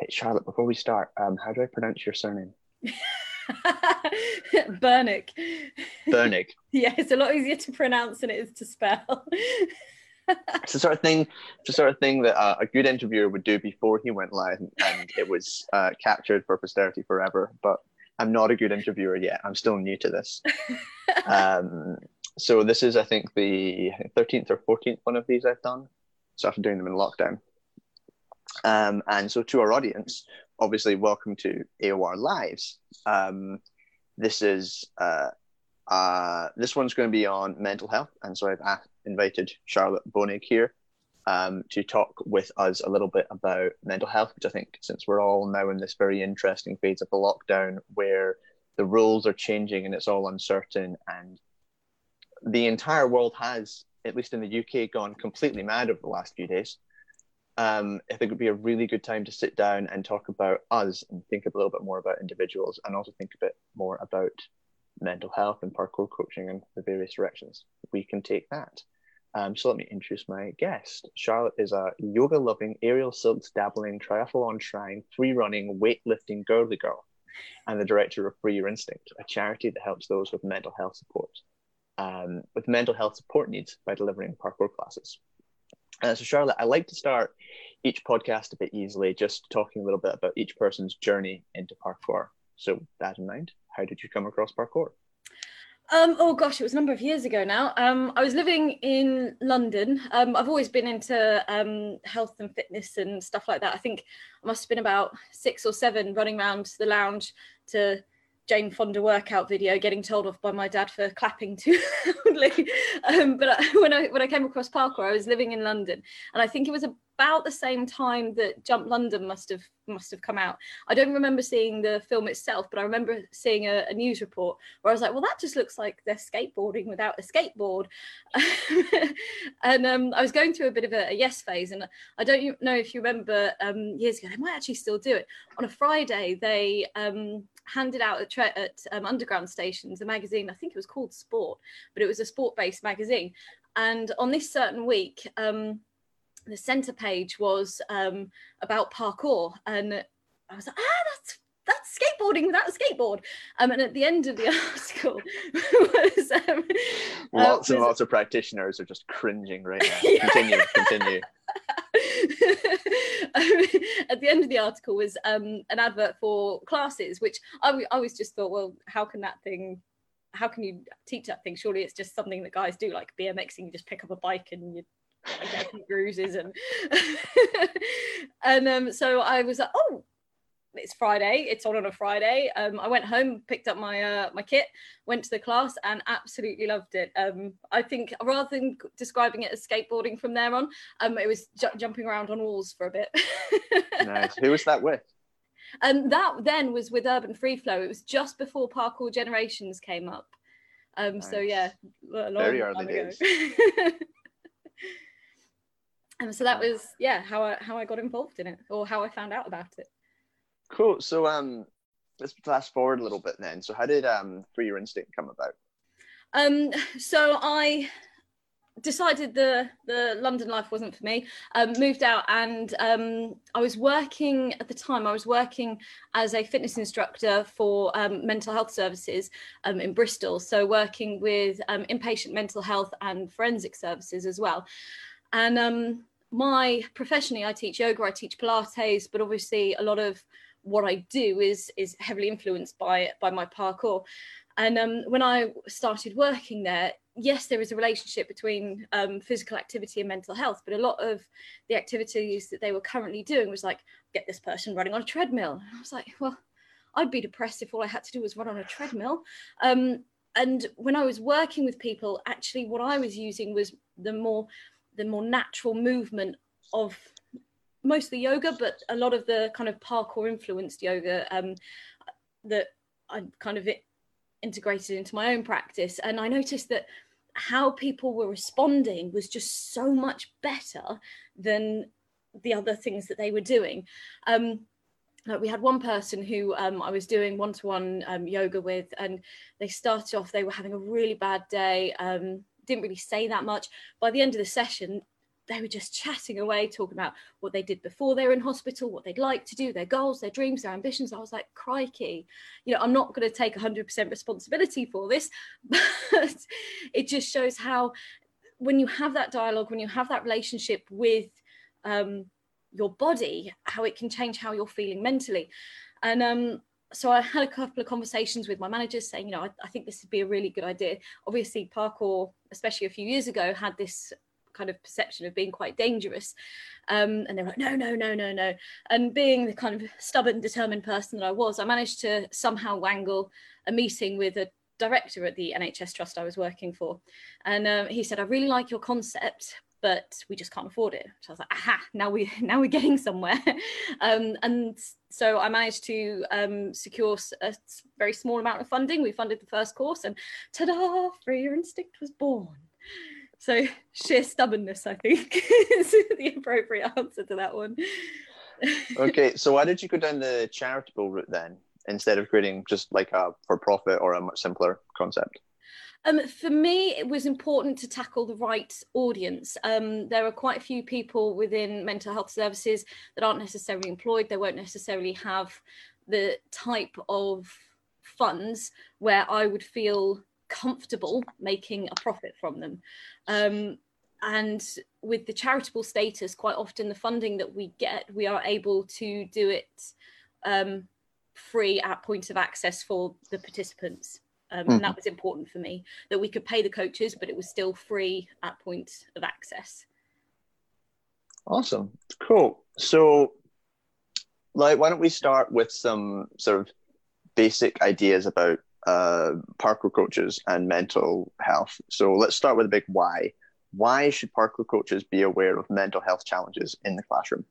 Hey, Charlotte, before we start, um, how do I pronounce your surname? Bernick. Bernick. yeah, it's a lot easier to pronounce than it is to spell. it's the sort of thing, the sort of thing that uh, a good interviewer would do before he went live, and it was uh, captured for posterity forever. But I'm not a good interviewer yet. I'm still new to this. um, so this is, I think, the 13th or 14th one of these I've done. So after doing them in lockdown. Um, and so to our audience, obviously, welcome to AOR Lives. Um, this is uh, uh, this one's going to be on mental health, and so I've invited Charlotte Bonig here um, to talk with us a little bit about mental health, which I think, since we're all now in this very interesting phase of the lockdown where the rules are changing and it's all uncertain, and the entire world has, at least in the UK, gone completely mad over the last few days um, I think it would be a really good time to sit down and talk about us and think a little bit more about individuals and also think a bit more about mental health and parkour coaching and the various directions we can take that. Um, so let me introduce my guest. Charlotte is a yoga loving, aerial silks dabbling, triathlon trying, free running, weightlifting girly girl, and the director of Free Your Instinct, a charity that helps those with mental health support, um, with mental health support needs by delivering parkour classes. Uh, so, Charlotte, I like to start each podcast a bit easily, just talking a little bit about each person's journey into parkour. So, with that in mind, how did you come across parkour? Um, oh gosh, it was a number of years ago now. Um, I was living in London. Um, I've always been into um, health and fitness and stuff like that. I think I must have been about six or seven running around the lounge to Jane Fonda workout video, getting told off by my dad for clapping too loudly. Um, but I, when I when I came across parkour, I was living in London, and I think it was about the same time that Jump London must have must have come out. I don't remember seeing the film itself, but I remember seeing a, a news report where I was like, "Well, that just looks like they're skateboarding without a skateboard." and um, I was going through a bit of a, a, yes phase, and I don't know if you remember um, years ago. They might actually still do it on a Friday. They um, handed out at, tra- at um, underground stations a magazine. I think it was called Sport, but it was a sport-based magazine. And on this certain week, um, the centre page was um, about parkour, and I was like, ah, that's that's skateboarding without a skateboard. Um, and at the end of the article was um, lots uh, and lots of practitioners are just cringing right now. Yeah. Continue, continue. at the end of the article was um, an advert for classes, which I, always just thought, well, how can that thing how can you teach that thing? Surely it's just something that guys do, like BMXing. You just pick up a bike and you get bruises and and um, so I was like, oh, it's Friday. It's on on a Friday. Um, I went home, picked up my uh, my kit, went to the class, and absolutely loved it. Um, I think rather than describing it as skateboarding from there on, um, it was ju- jumping around on walls for a bit. nice. Who was that with? And um, that then was with Urban Free Flow. It was just before Parkour Generations came up. Um, nice. So yeah, very early days. and so that was yeah how I how I got involved in it or how I found out about it. Cool. So um, let's fast forward a little bit then. So how did um, Free Your Instinct come about? Um, so I decided the the London life wasn't for me. Um, moved out, and um, I was working at the time. I was working as a fitness instructor for um, mental health services um, in Bristol. So working with um, inpatient mental health and forensic services as well. And um, my professionally, I teach yoga, I teach Pilates, but obviously a lot of what I do is is heavily influenced by by my parkour. And um, when I started working there, yes, there is a relationship between um, physical activity and mental health, but a lot of the activities that they were currently doing was like get this person running on a treadmill. And I was like, well, I'd be depressed if all I had to do was run on a treadmill. Um, and when I was working with people, actually, what I was using was the more the more natural movement of mostly yoga, but a lot of the kind of parkour influenced yoga um, that I kind of integrated into my own practice. And I noticed that how people were responding was just so much better than the other things that they were doing. Um, like we had one person who um, I was doing one-to-one um, yoga with, and they started off. They were having a really bad day. Um, didn't really say that much. By the end of the session, they were just chatting away, talking about what they did before they were in hospital, what they'd like to do, their goals, their dreams, their ambitions. I was like, crikey, you know, I'm not going to take 100% responsibility for this, but it just shows how when you have that dialogue, when you have that relationship with um, your body, how it can change how you're feeling mentally. And um, so I had a couple of conversations with my managers saying, you know, I, I, think this would be a really good idea. Obviously, parkour, especially a few years ago, had this kind of perception of being quite dangerous. Um, and they were like, no, no, no, no, no. And being the kind of stubborn, determined person that I was, I managed to somehow wangle a meeting with a director at the NHS trust I was working for. And um, he said, I really like your concept, but we just can't afford it. So I was like, aha, now we now we're getting somewhere. um, and so I managed to um, secure a very small amount of funding. We funded the first course, and ta-da! Free Your Instinct was born. So sheer stubbornness, I think, is the appropriate answer to that one. okay, so why did you go down the charitable route then, instead of creating just like a for-profit or a much simpler concept? Um, for me, it was important to tackle the right audience. Um, there are quite a few people within mental health services that aren't necessarily employed. They won't necessarily have the type of funds where I would feel comfortable making a profit from them. Um, and with the charitable status, quite often the funding that we get, we are able to do it um, free at point of access for the participants. Um, mm. And that was important for me that we could pay the coaches, but it was still free at point of access. Awesome. Cool. So, like, why don't we start with some sort of basic ideas about uh, parkour coaches and mental health. So let's start with a big why. Why should parkour coaches be aware of mental health challenges in the classroom?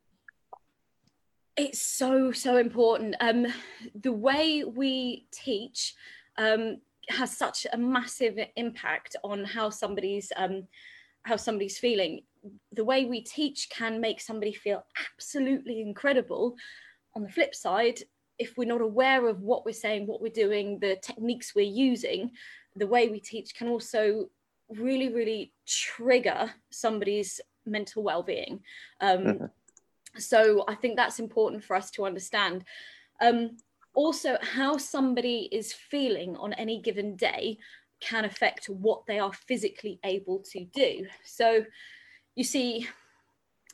It's so so important. Um, the way we teach um, has such a massive impact on how somebody's um, how somebody's feeling. The way we teach can make somebody feel absolutely incredible. On the flip side, if we're not aware of what we're saying, what we're doing, the techniques we're using, the way we teach can also really, really trigger somebody's mental well-being. Um, mm-hmm. So I think that's important for us to understand. Um, also, how somebody is feeling on any given day can affect what they are physically able to do. So you see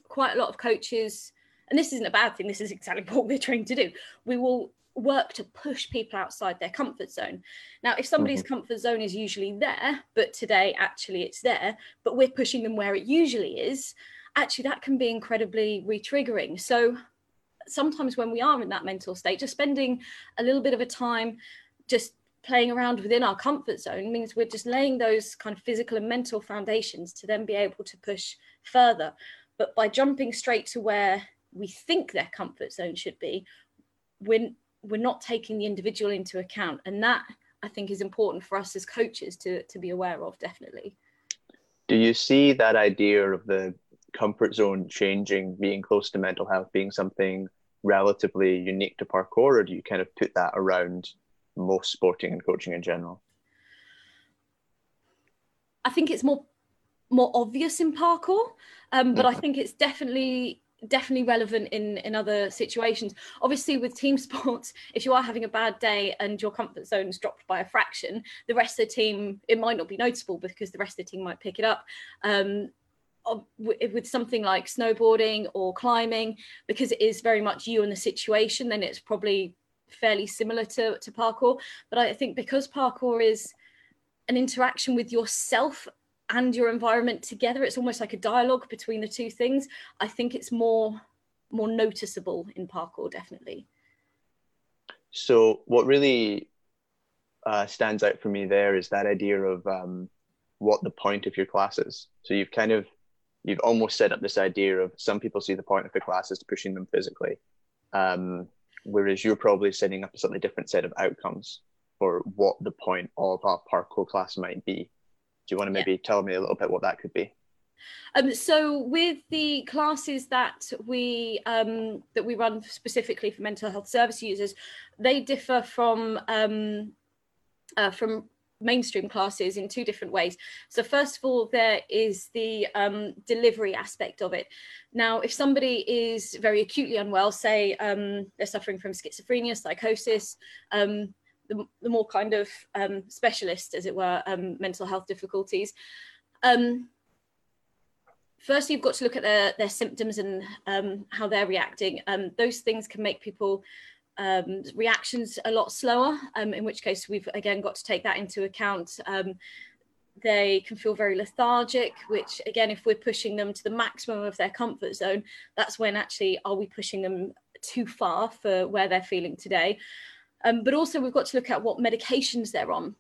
quite a lot of coaches and this isn't a bad thing this is exactly what we're trained to do. We will work to push people outside their comfort zone. Now if somebody's mm-hmm. comfort zone is usually there but today actually it's there but we're pushing them where it usually is actually that can be incredibly re-triggering. So sometimes when we are in that mental state just spending a little bit of a time just playing around within our comfort zone means we're just laying those kind of physical and mental foundations to then be able to push further. But by jumping straight to where we think their comfort zone should be, we're, we're not taking the individual into account. And that I think is important for us as coaches to, to be aware of, definitely. Do you see that idea of the comfort zone changing, being close to mental health, being something relatively unique to parkour, or do you kind of put that around most sporting and coaching in general? I think it's more more obvious in parkour, um, but I mm-hmm. think it's definitely definitely relevant in in other situations. Obviously with team sports if you are having a bad day and your comfort zone is dropped by a fraction the rest of the team it might not be noticeable because the rest of the team might pick it up. Um, with something like snowboarding or climbing because it is very much you and the situation then it's probably fairly similar to, to parkour. But i think because parkour is an interaction with yourself and your environment together it's almost like a dialogue between the two things. I think it's more more noticeable in parkour definitely. So what really uh, stands out for me there is that idea of um, what the point of your class is. So you've kind of you've almost set up this idea of some people see the point of the class as pushing them physically um, whereas you're probably setting up a slightly different set of outcomes for what the point of a parkour class might be do you want to maybe yeah. tell me a little bit what that could be? Um, so with the classes that we um, that we run specifically for mental health service users, they differ from um, uh, from mainstream classes in two different ways. So first of all, there is the um, delivery aspect of it. Now, if somebody is very acutely unwell, say um, they're suffering from schizophrenia, psychosis, um, the, the, more kind of um, specialist, as it were, um, mental health difficulties. Um, first, you've got to look at their, their symptoms and how they're reacting. those things can make people um, reactions a lot slower, um, in which case we've again got to take that into account. Um, they can feel very lethargic, which again, if we're pushing them to the maximum of their comfort zone, that's when actually are we pushing them too far for where they're feeling today. Um, but also we've got to look at what medications they're on.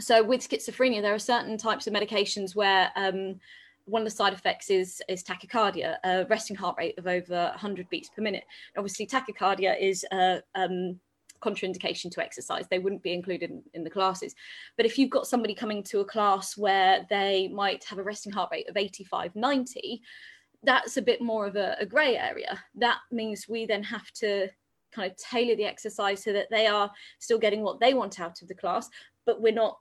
So with schizophrenia, there are certain types of medications where um, one of the side effects is is tachycardia, a resting heart rate of over 100 beats per minute. Obviously, tachycardia is a um, contraindication to exercise. They wouldn't be included in, in, the classes. But if you've got somebody coming to a class where they might have a resting heart rate of 85, 90, that's a bit more of a, a grey area. That means we then have to kind of tailor the exercise so that they are still getting what they want out of the class, but we're not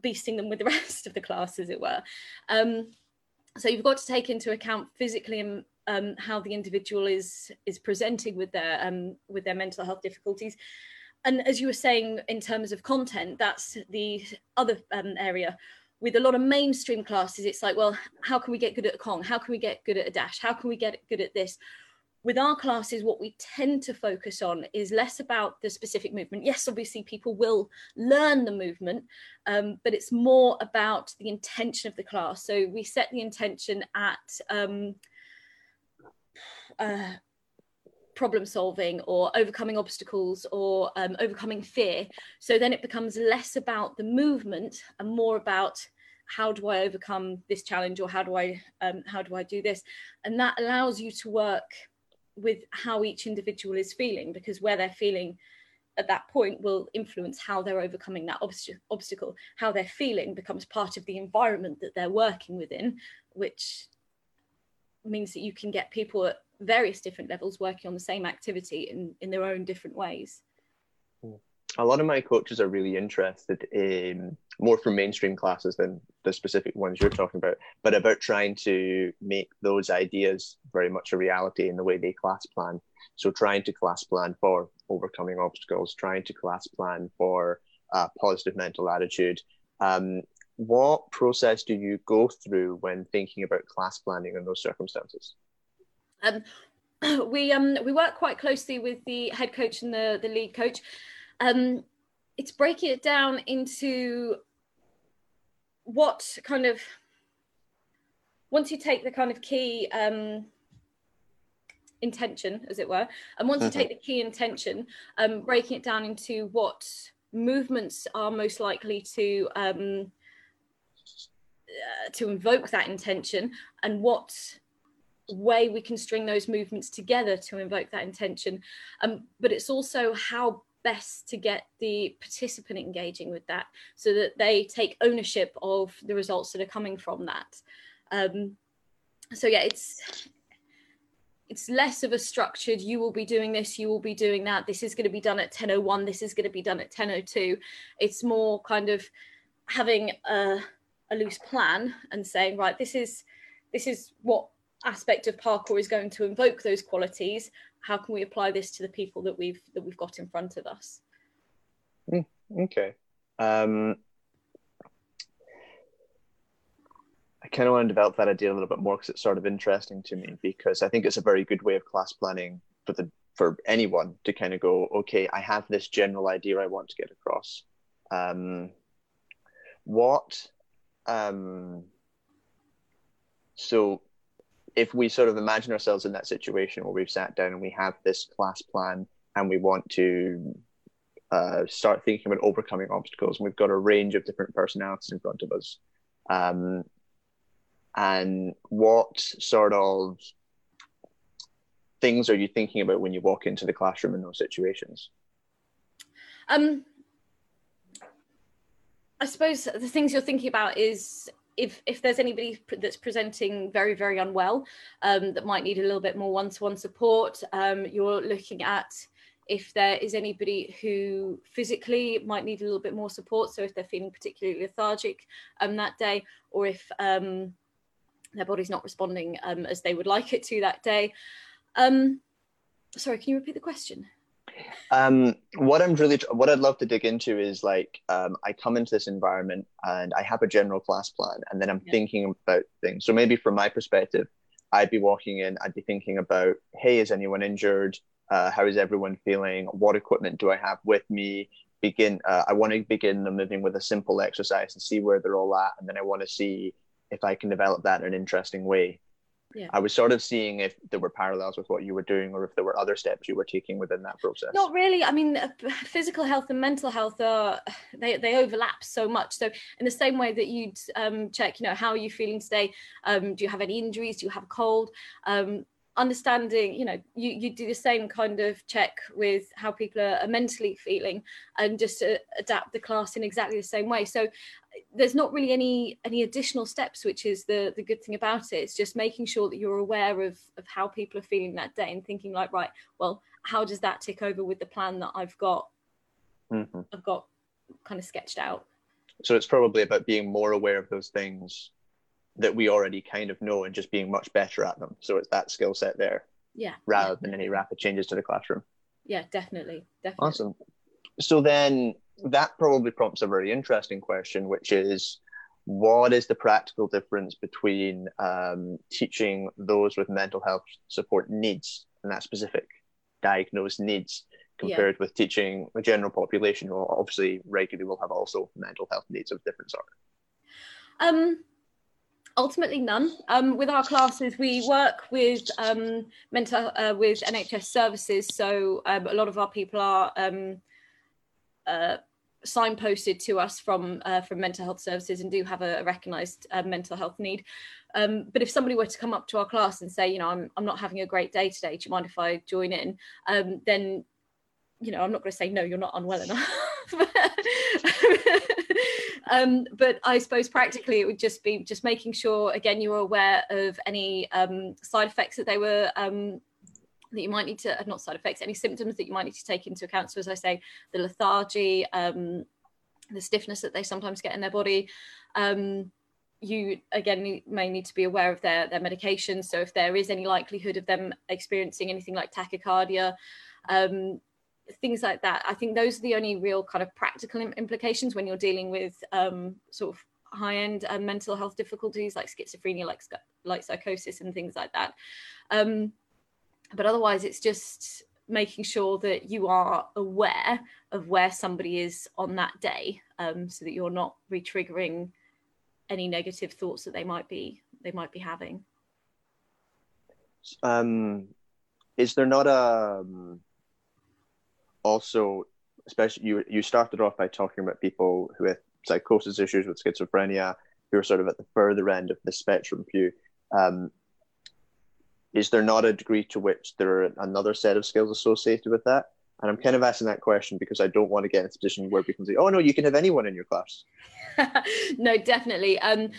beasting them with the rest of the class, as it were. Um, so you've got to take into account physically and um, how the individual is is presenting with their um, with their mental health difficulties. And as you were saying, in terms of content, that's the other um, area. With a lot of mainstream classes, it's like, well, how can we get good at a Kong? How can we get good at a dash? How can we get good at this? With our classes, what we tend to focus on is less about the specific movement. Yes, obviously, people will learn the movement, um, but it's more about the intention of the class. So we set the intention at um, uh, problem solving or overcoming obstacles or um, overcoming fear. So then it becomes less about the movement and more about how do I overcome this challenge or how do I um, how do I do this, and that allows you to work with how each individual is feeling because where they're feeling at that point will influence how they're overcoming that obst- obstacle. How they're feeling becomes part of the environment that they're working within which means that you can get people at various different levels working on the same activity in, in their own different ways. A lot of my coaches are really interested in more from mainstream classes than the specific ones you're talking about, but about trying to make those ideas very much a reality in the way they class plan. So trying to class plan for overcoming obstacles, trying to class plan for a positive mental attitude. Um, what process do you go through when thinking about class planning in those circumstances? Um, we um, we work quite closely with the head coach and the the lead coach um, it's breaking it down into what kind of once you take the kind of key um, intention, as it were, and once you take mm-hmm. the key intention, um, breaking it down into what movements are most likely to um, uh, to invoke that intention, and what way we can string those movements together to invoke that intention. Um, but it's also how best to get the participant engaging with that so that they take ownership of the results that are coming from that. Um, so yeah it's it's less of a structured you will be doing this you will be doing that this is going to be done at 1001 this is going to be done at 1002 it's more kind of having a, a loose plan and saying right this is this is what aspect of parkour is going to invoke those qualities how can we apply this to the people that we've that we've got in front of us mm, okay um, I kind of want to develop that idea a little bit more because it's sort of interesting to me because I think it's a very good way of class planning for the for anyone to kind of go, okay, I have this general idea I want to get across. Um, what um, so if we sort of imagine ourselves in that situation where we've sat down and we have this class plan and we want to uh, start thinking about overcoming obstacles, and we've got a range of different personalities in front of us. Um, and what sort of things are you thinking about when you walk into the classroom in those situations? Um, I suppose the things you're thinking about is if if there's anybody that's presenting very very unwell um, that might need a little bit more one-to-one support um, you're looking at if there is anybody who physically might need a little bit more support, so if they're feeling particularly lethargic um, that day, or if um, their body's not responding um, as they would like it to that day. Um, sorry, can you repeat the question? Um, what I'm really, what I'd love to dig into is like, um, I come into this environment and I have a general class plan, and then I'm yeah. thinking about things. So maybe from my perspective, I'd be walking in, I'd be thinking about, hey, is anyone injured? Uh, how is everyone feeling? What equipment do I have with me? Begin. Uh, I want to begin the moving with a simple exercise and see where they're all at, and then I want to see if I can develop that in an interesting way yeah. I was sort of seeing if there were parallels with what you were doing or if there were other steps you were taking within that process. Not really. I mean, uh, physical health and mental health are they, they overlap so much. So in the same way that you'd um, check, you know, how are you feeling today? Um, do you have any injuries? Do you have a cold? Um, understanding you know you you do the same kind of check with how people are, are mentally feeling and just to adapt the class in exactly the same way. So there's not really any any additional steps which is the the good thing about it. It's just making sure that you're aware of of how people are feeling that day and thinking like right well how does that tick over with the plan that i've got? Mm-hmm. i've got kind of sketched out. So it's probably about being more aware of those things that we already kind of know and just being much better at them. So it's that skill set there yeah. rather yeah, than any rapid changes to the classroom. Yeah definitely. Definitely. Awesome. So then that probably prompts a very interesting question, which is what is the practical difference between um, teaching those with mental health support needs and that specific diagnosed needs compared yeah. with teaching the general population who obviously regularly will have also mental health needs of different sort? Um, ultimately none. Um, with our classes, we work with um, mental uh, with NHS services, so um, a lot of our people are um, uh, signposted to us from uh, from mental health services and do have a, a recognised uh, mental health need. Um, but if somebody were to come up to our class and say, you know, I'm I'm not having a great day today, do you mind if I join in? Um, then, you know, I'm not going to say no, you're not unwell enough. um, but I suppose practically it would just be just making sure again you were aware of any um, side effects that they were um, that you might need to uh, not side effects any symptoms that you might need to take into account. So as i say the lethargy um, the stiffness that they sometimes get in their body um, you again may need to be aware of their their medications so if there is any likelihood of them experiencing anything like tachycardia um, things like that. I think those are the only real kind of practical implications when you're dealing with um, sort of high end uh, mental health difficulties like schizophrenia like like psychosis and things like that. Um, but otherwise it's just making sure that you are aware of where somebody is on that day um, so that you're not re-triggering any negative thoughts that they might be they might be having. Um, is there not a um, also especially you you started off by talking about people who have psychosis issues with schizophrenia who are sort of at the further end of the spectrum view um, is there not a degree to which there are another set of skills associated with that? And I'm kind of asking that question because I don't want to get in a position where can say, oh, no, you can have anyone in your class. no, definitely. Um,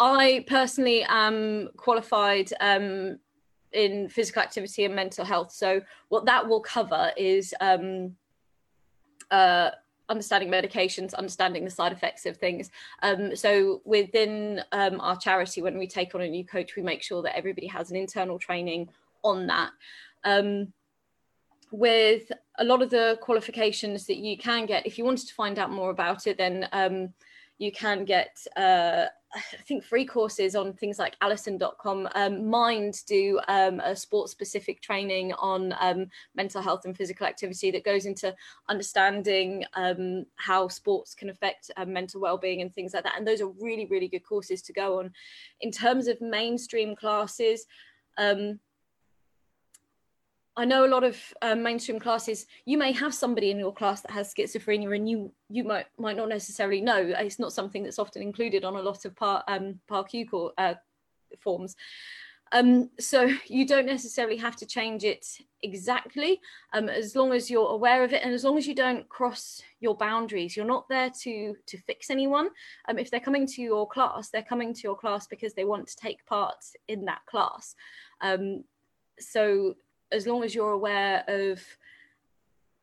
I personally am qualified um, in physical activity and mental health. So, what that will cover is um, uh, understanding medications, understanding the side effects of things. Um, so within um, our charity, when we take on a new coach, we make sure that everybody has an internal training on that. Um, with a lot of the qualifications that you can get, if you wanted to find out more about it, then um, you can get uh, I think free courses on things like Alison.com. Um, Mind do um, a sports specific training on um, mental health and physical activity that goes into understanding um, how sports can affect um, mental well-being and things like that. And those are really, really good courses to go on. In terms of mainstream classes, um, I know a lot of um, mainstream classes. You may have somebody in your class that has schizophrenia, and you you might might not necessarily know. It's not something that's often included on a lot of Part um, PARQ core, uh, forms. Um, so you don't necessarily have to change it exactly, um, as long as you're aware of it, and as long as you don't cross your boundaries. You're not there to to fix anyone. Um, if they're coming to your class, they're coming to your class because they want to take part in that class. Um, so as long as you're aware of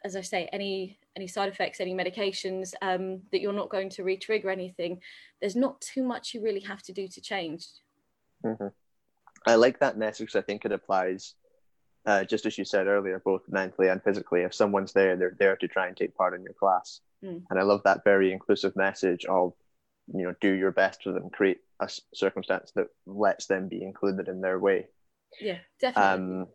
as I say, any any side effects, any medications, um, that you're not going to re-trigger anything. There's not too much you really have to do to change. Mm-hmm. I like that message. I think it applies, uh, just as you said earlier, both mentally and physically. If someone's there, they're there to try and take part in your class. Mm. And I love that very inclusive message of, you know, do your best for them, create a circumstance that lets them be included in their way. Yeah, definitely. Um,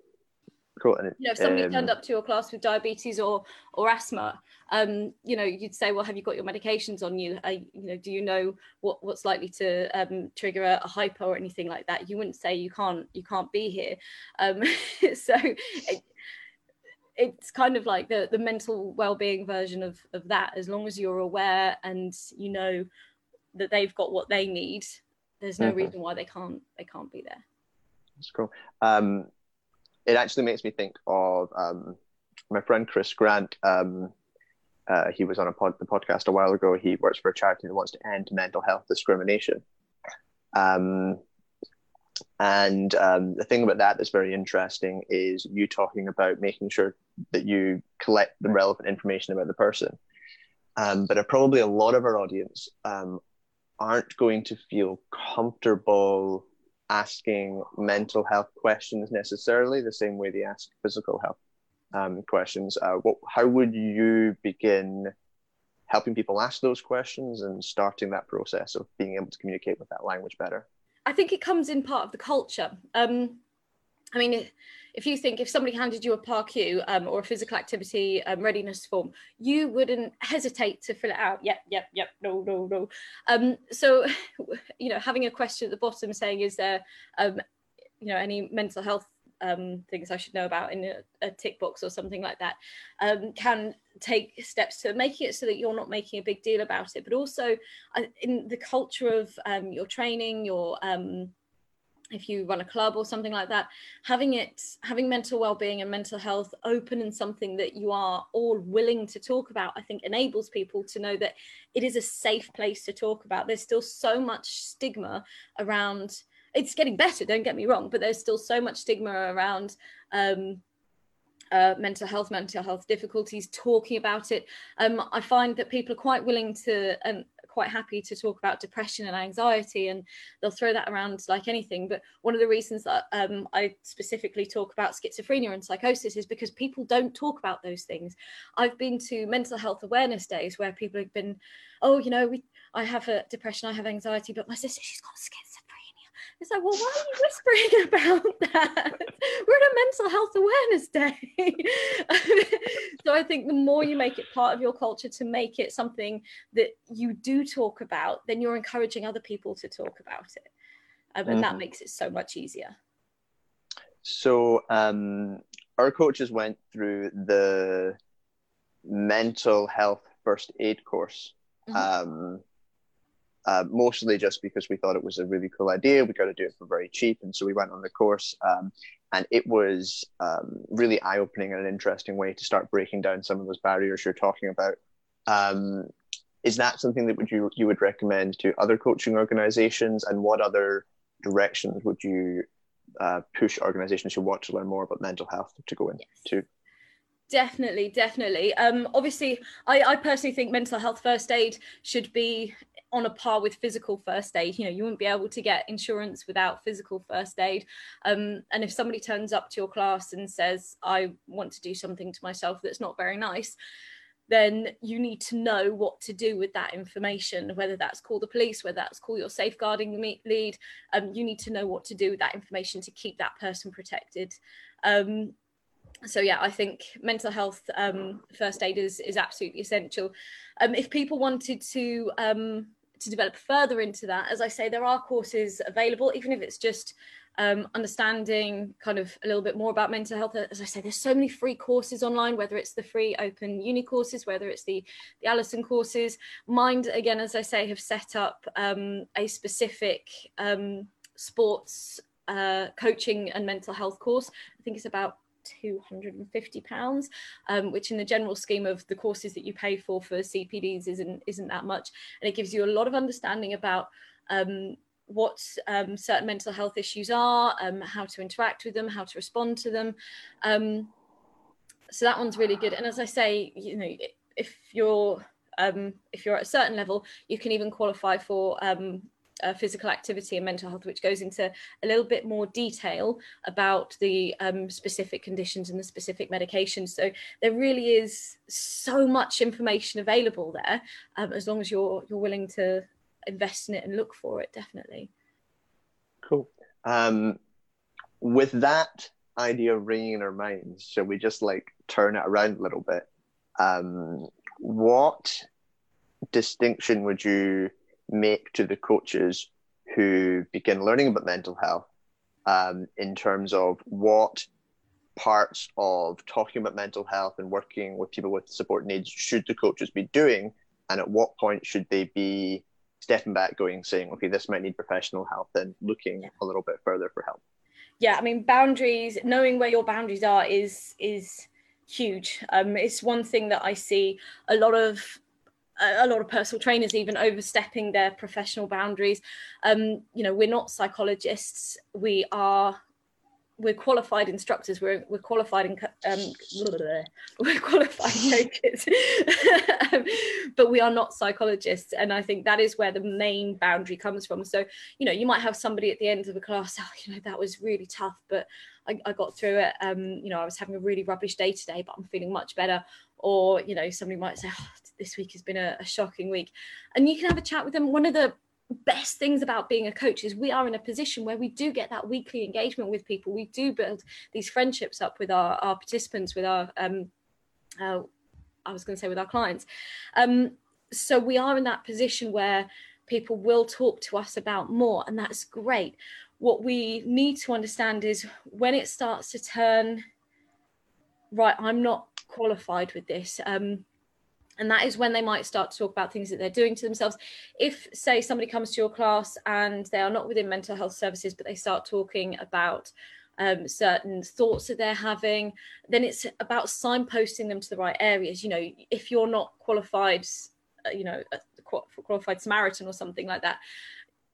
cool. You know, if somebody um, turned up to your class with diabetes or or asthma, um, you know, you'd say, well, have you got your medications on you? Uh, you know, do you know what what's likely to um, trigger a, a hypo or anything like that? You wouldn't say you can't you can't be here. Um, so. It, it's kind of like the the mental well-being version of of that as long as you're aware and you know that they've got what they need there's no mm-hmm. reason why they can't they can't be there that's cool um it actually makes me think of um, my friend Chris Grant. Um, uh, he was on a pod, the podcast a while ago. He works for a charity that wants to end mental health discrimination. Um, and um, the thing about that that's very interesting is you talking about making sure that you collect the relevant information about the person. Um, but probably a lot of our audience um, aren't going to feel comfortable asking mental health questions necessarily the same way they ask physical health um, questions. Uh, what, how would you begin helping people ask those questions and starting that process of being able to communicate with that language better? I think it comes in part of the culture. Um, I mean, if you think if somebody handed you a PAR-Q um, or a physical activity um, readiness form, you wouldn't hesitate to fill it out. Yep, yep, yep. No, no, no. Um, so, you know, having a question at the bottom saying, "Is there, um, you know, any mental health um, things I should know about in a, a tick box or something like that, um, can take steps to making it so that you're not making a big deal about it. But also uh, in the culture of um, your training, your um, if you run a club or something like that having it having mental well-being and mental health open and something that you are all willing to talk about i think enables people to know that it is a safe place to talk about there's still so much stigma around it's getting better don't get me wrong but there's still so much stigma around um, uh, mental health, mental health difficulties, talking about it. Um, I find that people are quite willing to, and quite happy to talk about depression and anxiety and they'll throw that around like anything. But one of the reasons that um, i specifically talk about schizophrenia and psychosis is because people don't talk about those things. I've been to mental health awareness days where people have been oh you know we i have a depression i have anxiety but my sister she's got schizophrenia it's like, well, why are you whispering about that? We're at a mental health awareness day. so I think the more you make it part of your culture to make it something that you do talk about, then you're encouraging other people to talk about it. Um, and mm-hmm. that makes it so much easier. So um, our coaches went through the mental health first aid course. Mm-hmm. Um, uh, mostly just because we thought it was a really cool idea. We got to do it for very cheap, and so we went on the course. Um, and it was um, really eye opening and an interesting way to start breaking down some of those barriers you're talking about. Um, is that something that would you you would recommend to other coaching organizations, and what other directions would you uh, push organizations who want to learn more about mental health to go into? Definitely, definitely. Um, obviously, I, I personally think mental health first aid should be on a par with physical first aid. You know, you wouldn't be able to get insurance without physical first aid. Um, and if somebody turns up to your class and says, I want to do something to myself that's not very nice, then you need to know what to do with that information, whether that's call the police, whether that's call your safeguarding lead. Um, you need to know what to do with that information to keep that person protected. Um, so yeah i think mental health um, first aid is, is absolutely essential. Um, if people wanted to um, to develop further into that as i say there are courses available even if it's just um, understanding kind of a little bit more about mental health. As i say there's so many free courses online whether it's the free open uni courses whether it's the the Alison courses. Mind again as i say have set up um, a specific um, sports uh, coaching and mental health course. I think it's about 250 pounds um, which in the general scheme of the courses that you pay for for cpds isn't isn't that much and it gives you a lot of understanding about um, what um, certain mental health issues are um, how to interact with them how to respond to them um, so that one's really good. And as I say, you know, if you're um, if you're at a certain level, you can even qualify for uh, physical activity and mental health, which goes into a little bit more detail about the um, specific conditions and the specific medications. So there really is so much information available there, um, as long as you're you're willing to invest in it and look for it. Definitely. Cool. Um, with that idea ringing in our minds, shall we just like turn it around a little bit? Um, what distinction would you make to the coaches who begin learning about mental health um, in terms of what parts of talking about mental health and working with people with support needs should the coaches be doing and at what point should they be stepping back going saying okay this might need professional help and looking a little bit further for help. Yeah i mean boundaries knowing where your boundaries are is is huge. Um it's one thing that i see a lot of a lot of personal trainers even overstepping their professional boundaries. Um, you know, we're not psychologists. We are we're qualified instructors. We're we're qualified in um, we're qualified coaches, um, but we are not psychologists. And I think that is where the main boundary comes from. So you know, you might have somebody at the end of a class. Oh, you know, that was really tough, but I, I got through it. Um, you know, I was having a really rubbish day today, but I'm feeling much better. Or you know, somebody might say, oh, this week has been a, a shocking week. And you can have a chat with them. One of the best things about being a coach is we are in a position where we do get that weekly engagement with people. We do build these friendships up with our, our participants, with our, um, uh, I was going to say with our clients. Um, so we are in that position where people will talk to us about more, and that's great. What we need to understand is when it starts to turn, right, I'm not qualified with this. Um, and that is when they might start to talk about things that they're doing to themselves. If say somebody comes to your class and they are not within mental health services but they start talking about um, certain thoughts that they're having then it's about signposting them to the right areas. You know if you're not qualified uh, you know a qualified samaritan or something like that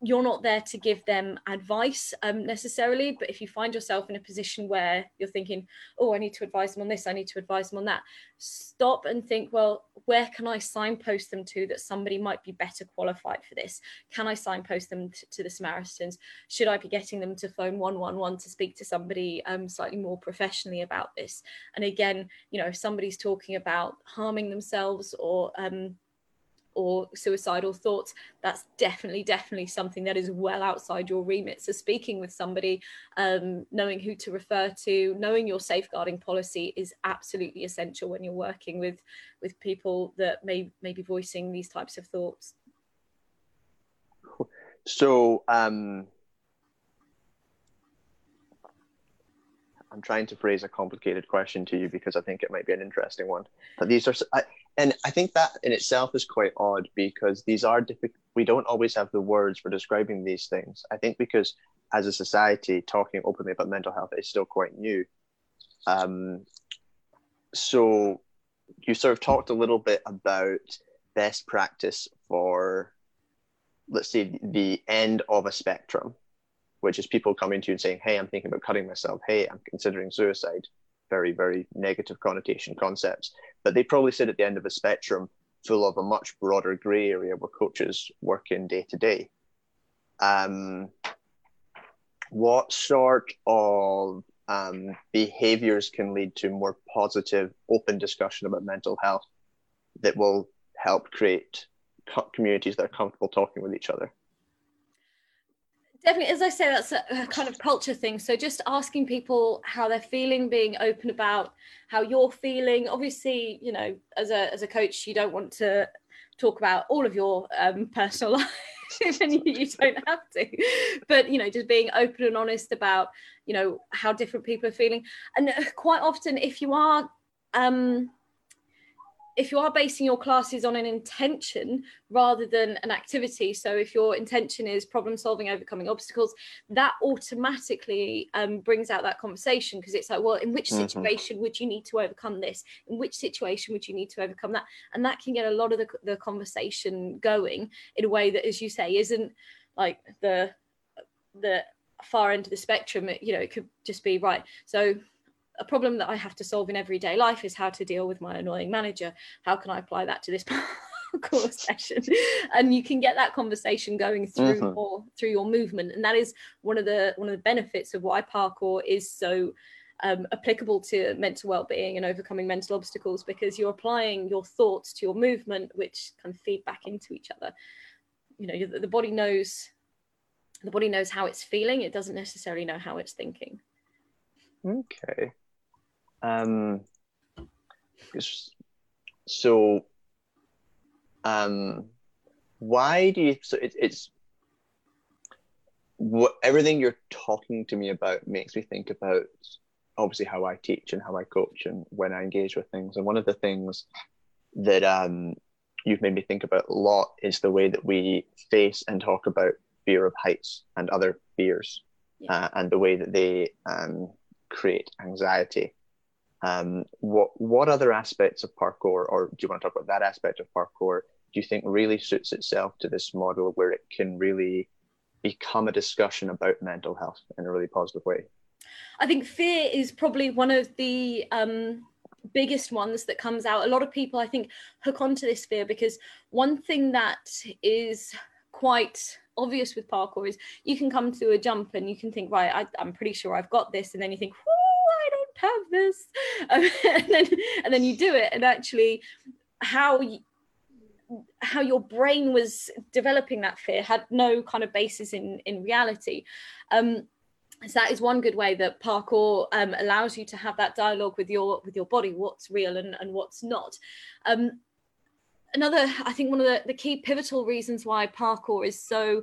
you're not there to give them advice um, necessarily, but if you find yourself in a position where you're thinking, oh, I need to advise them on this, I need to advise them on that, stop and think, well, where can I signpost them to that somebody might be better qualified for this? Can I signpost them t- to the Samaritans? Should I be getting them to phone 111 to speak to somebody um, slightly more professionally about this? And again, you know, if somebody's talking about harming themselves or um, or suicidal thoughts, that's definitely, definitely something that is well outside your remit. So, speaking with somebody, um, knowing who to refer to, knowing your safeguarding policy is absolutely essential when you're working with with people that may may be voicing these types of thoughts. So, um, I'm trying to phrase a complicated question to you because I think it might be an interesting one. But these are, I, and I think that in itself is quite odd because these are difficult. We don't always have the words for describing these things. I think because as a society, talking openly about mental health is still quite new. Um, so you sort of talked a little bit about best practice for, let's say, the end of a spectrum which is people coming to you and saying, Hey, I'm thinking about cutting myself. Hey, I'm considering suicide. Very, very negative connotation concepts. But they probably sit at the end of a spectrum full of a much broader grey area where coaches work in day to day. Um, what sort of um, behaviors can lead to more positive, open discussion about mental health that will help create communities that are comfortable talking with each other? Definitely as i say that's a, kind of culture thing. So just asking people how they're feeling being open about how you're feeling. Obviously you know as a as a coach you don't want to talk about all of your um, personal life and you, you don't have to. But you know just being open and honest about you know how different people are feeling. And uh, quite often if you are um if you are basing your classes on an intention rather than an activity so if your intention is problem solving overcoming obstacles that automatically um, brings out that conversation because it's like well in which mm-hmm. situation mm-hmm. would you need to overcome this in which situation would you need to overcome that and that can get a lot of the, the conversation going in a way that as you say isn't like the the far end of the spectrum you know it could just be right so a problem that I have to solve in everyday life is how to deal with my annoying manager. How can I apply that to this parkour session? And you can get that conversation going through mm-hmm. your through your movement. And that is one of the one of the benefits of why parkour is so um, applicable to mental well-being and overcoming mental obstacles because you're applying your thoughts to your movement, which kind of feed back into each other. You know, the body knows the body knows how it's feeling. It doesn't necessarily know how it's thinking. Okay. Um. So, um, why do you? So it, it's what everything you're talking to me about makes me think about obviously how I teach and how I coach and when I engage with things. And one of the things that um, you've made me think about a lot is the way that we face and talk about fear of heights and other fears, yeah. uh, and the way that they um, create anxiety. Um, what what other aspects of parkour, or do you want to talk about that aspect of parkour? Do you think really suits itself to this model where it can really become a discussion about mental health in a really positive way? I think fear is probably one of the um, biggest ones that comes out. A lot of people, I think, hook onto this fear because one thing that is quite obvious with parkour is you can come to a jump and you can think, right, I, am pretty sure I've got this, and then you think, I don't have this, um, and then and then you do it, and actually, how how your brain was developing that fear had no kind of basis in in reality. Um, so that is one good way that parkour um, allows you to have that dialogue with your with your body what's real and, and what's not um, another i think one of the, the key pivotal reasons why parkour is so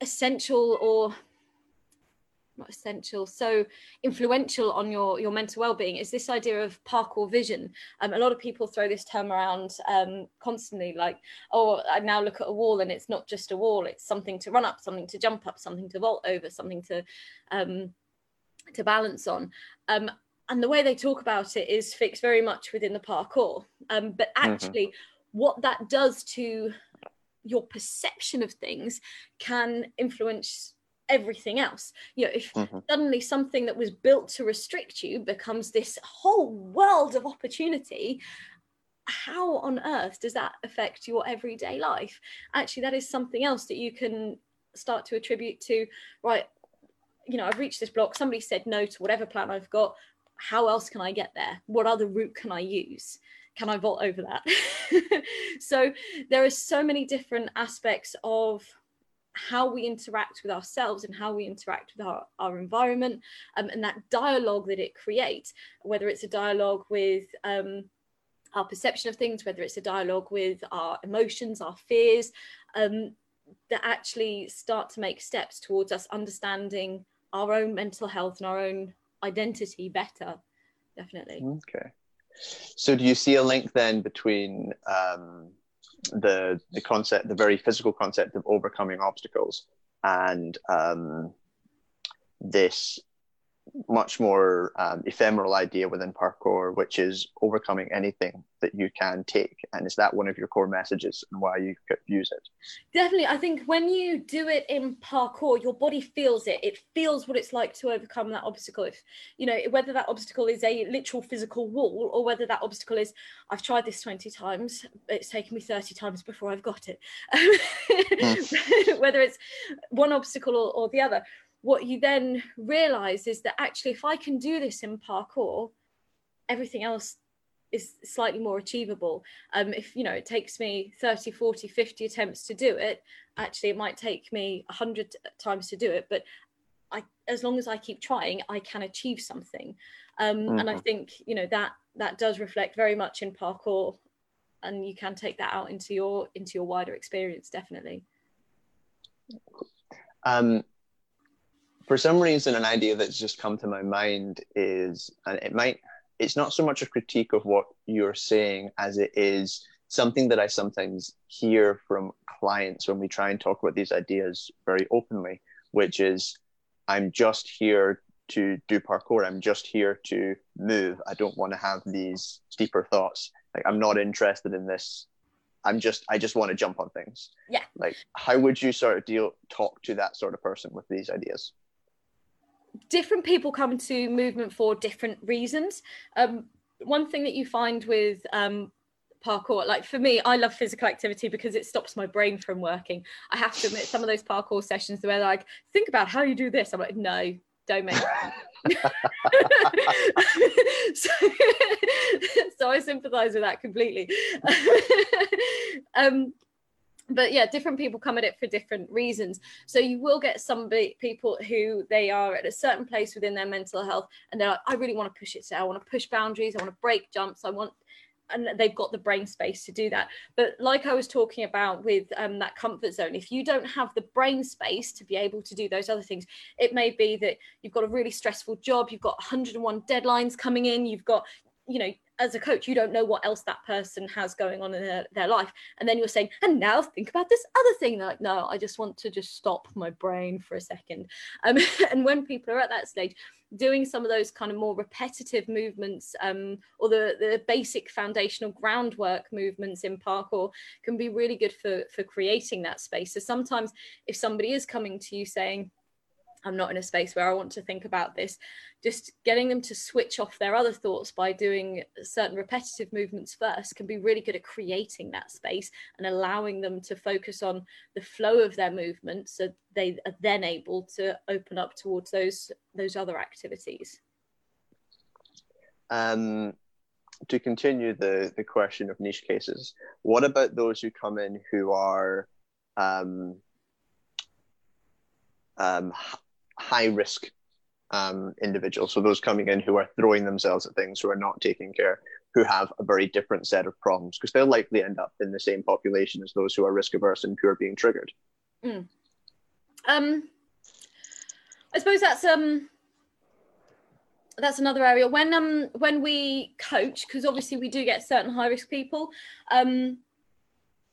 essential or not essential so influential on your your mental well-being is this idea of parkour vision um, a lot of people throw this term around um, constantly like oh i now look at a wall and it's not just a wall it's something to run up something to jump up something to vault over something to um, to balance on um, and the way they talk about it is fixed very much within the parkour um, but mm-hmm. actually mm-hmm. what that does to your perception of things can influence everything else. You know, if mm-hmm. suddenly something that was built to restrict you becomes this whole world of opportunity, how on earth does that affect your everyday life? Actually, that is something else that you can start to attribute to, right? You know, I've reached this block, somebody said no to whatever plan I've got. How else can I get there? What other route can I use? Can I vault over that? so there are so many different aspects of how we interact with ourselves and how we interact with our, our environment um, and that dialogue that it creates, whether it's a dialogue with um, our perception of things, whether it's a dialogue with our emotions, our fears, um, that actually start to make steps towards us understanding our own mental health and our own identity better. Definitely. Okay. So, do you see a link then between um, the the concept, the very physical concept of overcoming obstacles, and um, this much more um, ephemeral idea within parkour, which is overcoming anything that you can take. And is that one of your core messages and why you use it? Definitely. I think when you do it in parkour, your body feels it. It feels what it's like to overcome that obstacle. If, you know, whether that obstacle is a literal physical wall or whether that obstacle is, I've tried this 20 times, it's taken me 30 times before I've got it. mm. whether it's one obstacle or, or the other what you then realize is that actually, if I can do this in parkour, everything else is slightly more achievable. Um, if you know it takes me 30, 40, 50 attempts to do it, actually it might take me 100 times to do it, but I, as long as I keep trying, I can achieve something. Um, mm-hmm. And I mm-hmm. think you know that that does reflect very much in parkour, and you can take that out into your into your wider experience, definitely. Um, for some reason, an idea that's just come to my mind is, and it might, it's not so much a critique of what you're saying as it is something that I sometimes hear from clients when we try and talk about these ideas very openly, which is, I'm just here to do parkour. I'm just here to move. I don't want to have these deeper thoughts. Like, I'm not interested in this I'm just I just want to jump on things. Yeah. Like how would you sort of deal talk to that sort of person with these ideas? Different people come to movement for different reasons. Um, one thing that you find with um, parkour, like for me, I love physical activity because it stops my brain from working. I have to admit, some of those parkour sessions where like, think about how you do this. I'm like, no, don't make so, so I sympathize with that completely. um, but yeah different people come at it for different reasons. So you will get some people who they are at a certain place within their mental health and they're like i really want to push it so i want to push boundaries i want to break jumps i want and they've got the brain space to do that. But like i was talking about with um, that comfort zone if you don't have the brain space to be able to do those other things it may be that you've got a really stressful job you've got 101 deadlines coming in you've got you know as a coach, you don't know what else that person has going on in their, their life. And then you're saying, and now think about this other thing. They're like, no, I just want to just stop my brain for a second. Um, and when people are at that stage, doing some of those kind of more repetitive movements um, or the, the basic foundational groundwork movements in parkour can be really good for, for creating that space. So sometimes if somebody is coming to you saying, I'm not in a space where I want to think about this. Just getting them to switch off their other thoughts by doing certain repetitive movements first can be really good at creating that space and allowing them to focus on the flow of their movement so they are then able to open up towards those those other activities. Um, to continue the, the question of niche cases, what about those who come in who are um, um, high risk um, individuals. So those coming in who are throwing themselves at things, who are not taking care, who have a very different set of problems, because they'll likely end up in the same population as those who are risk averse and who are being triggered. Mm. Um, I suppose that's um that's another area when um when we coach because obviously we do get certain high risk people um